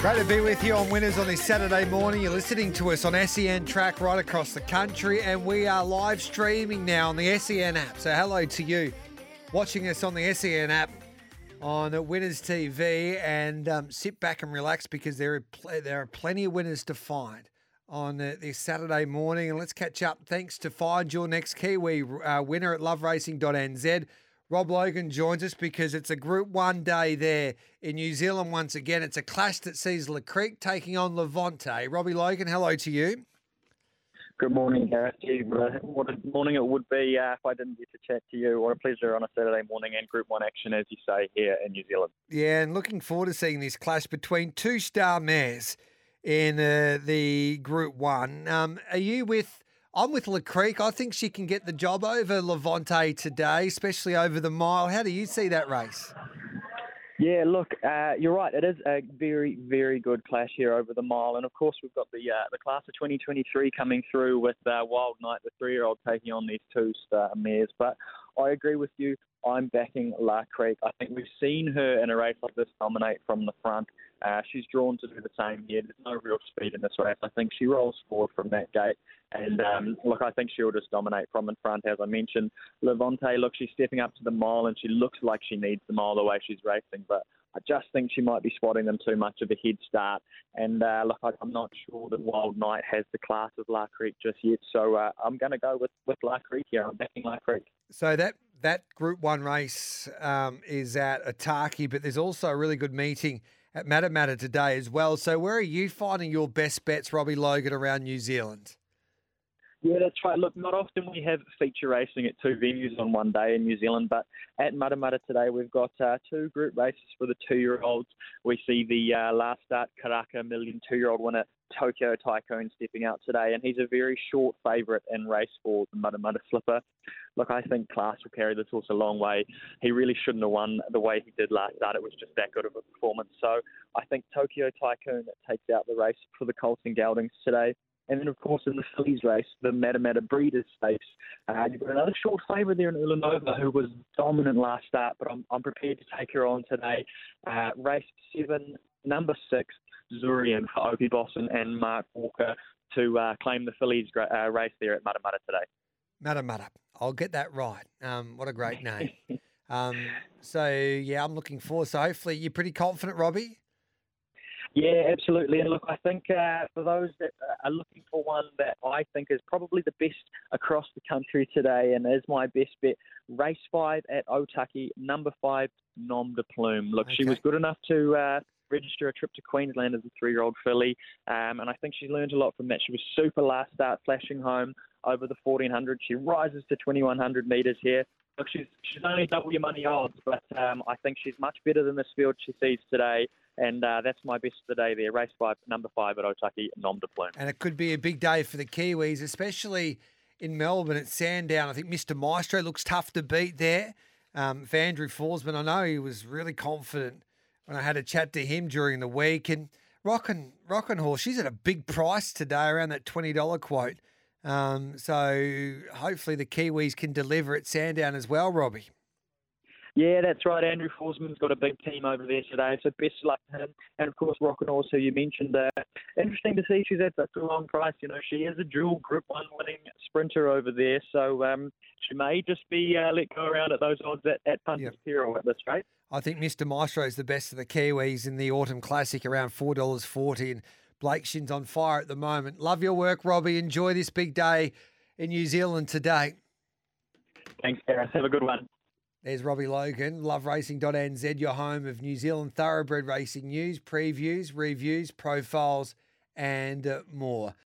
Great to be with you on Winners on this Saturday morning. You're listening to us on SEN Track right across the country, and we are live streaming now on the SEN app. So, hello to you watching us on the SEN app on Winners TV, and um, sit back and relax because there are pl- there are plenty of winners to find on uh, this Saturday morning. And let's catch up. Thanks to find your next Kiwi uh, winner at loveracing.nz. Rob Logan joins us because it's a Group 1 day there in New Zealand once again. It's a clash that sees La Crique taking on Levante. Robbie Logan, hello to you. Good morning, Gareth. What a morning it would be uh, if I didn't get to chat to you. What a pleasure on a Saturday morning and Group 1 action, as you say, here in New Zealand. Yeah, and looking forward to seeing this clash between two star mares in uh, the Group 1. Um, are you with I'm with La Crique. I think she can get the job over Levante today, especially over the mile. How do you see that race? Yeah, look, uh, you're right. It is a very, very good clash here over the mile, and of course we've got the uh, the class of 2023 coming through with uh, Wild Knight, the three-year-old, taking on these two star mares. But I agree with you. I'm backing La Crique. I think we've seen her in a race like this dominate from the front. Uh, she's drawn to do the same here. There's no real speed in this race. I think she rolls forward from that gate. And um, look, I think she'll just dominate from in front, as I mentioned. Levante, look, she's stepping up to the mile and she looks like she needs the mile the way she's racing. But I just think she might be spotting them too much of a head start. And uh, look, I'm not sure that Wild Knight has the class of La Crique just yet. So uh, I'm going to go with, with La Crique here. I'm backing La Crique. So that that Group One race um, is at Otaki, but there's also a really good meeting at Matamata today as well. So where are you finding your best bets, Robbie Logan, around New Zealand? Yeah, that's right. Look, not often we have feature racing at two venues on one day in New Zealand, but at Matamata today we've got uh, two group races for the two-year-olds. We see the uh, last start Karaka Million two-year-old winner Tokyo Tycoon stepping out today, and he's a very short favourite in race for the Matamata Slipper. Look, I think class will carry this horse a long way. He really shouldn't have won the way he did last start. It was just that good of a performance. So I think Tokyo Tycoon takes out the race for the Colts and Geldings today. And then, of course, in the fillies race, the Matamata Breeders' Stakes, uh, you've got another short favourite there in Ulanova who was dominant last start, but I'm, I'm prepared to take her on today. Uh, race seven, number six, Zurian for Opie Bosson and Mark Walker to uh, claim the fillies uh, race there at Matamata today. Matamata. I'll get that right. Um, what a great name. um, so, yeah, I'm looking forward. So, hopefully, you're pretty confident, Robbie? Yeah, absolutely. And look, I think uh, for those that are looking for one that I think is probably the best across the country today and is my best bet, race five at Otaki, number five, Nom de Plume. Look, okay. she was good enough to uh, register a trip to Queensland as a three-year-old filly, um, and I think she learned a lot from that. She was super last start, flashing home over the 1400. She rises to 2100 metres here. Look, she's she's only double your money odds, but um, I think she's much better than this field she sees today. And uh, that's my best of the day there. Race five, number five at Otaki, Nom de Plume. And it could be a big day for the Kiwis, especially in Melbourne at Sandown. I think Mr. Maestro looks tough to beat there. Um, for Andrew Forsman, I know he was really confident when I had a chat to him during the week. And Rockin' Rockin' Horse, she's at a big price today, around that twenty dollar quote. Um, so hopefully the Kiwis can deliver at Sandown as well, Robbie. Yeah, that's right. Andrew Forsman's got a big team over there today, so best of luck to him. And of course, Rockin' Horse, who you mentioned, uh, interesting to see she's at such a long price. You know, she is a dual Group One winning sprinter over there, so um, she may just be uh, let go around at those odds at, at Punter's yep. Peril at this rate. I think Mr. Maestro is the best of the Kiwis in the Autumn Classic, around four dollars forty, and Blake Shinn's on fire at the moment. Love your work, Robbie. Enjoy this big day in New Zealand today. Thanks, Gareth. Have a good one. There's Robbie Logan, loveracing.nz, your home of New Zealand thoroughbred racing news, previews, reviews, profiles, and uh, more.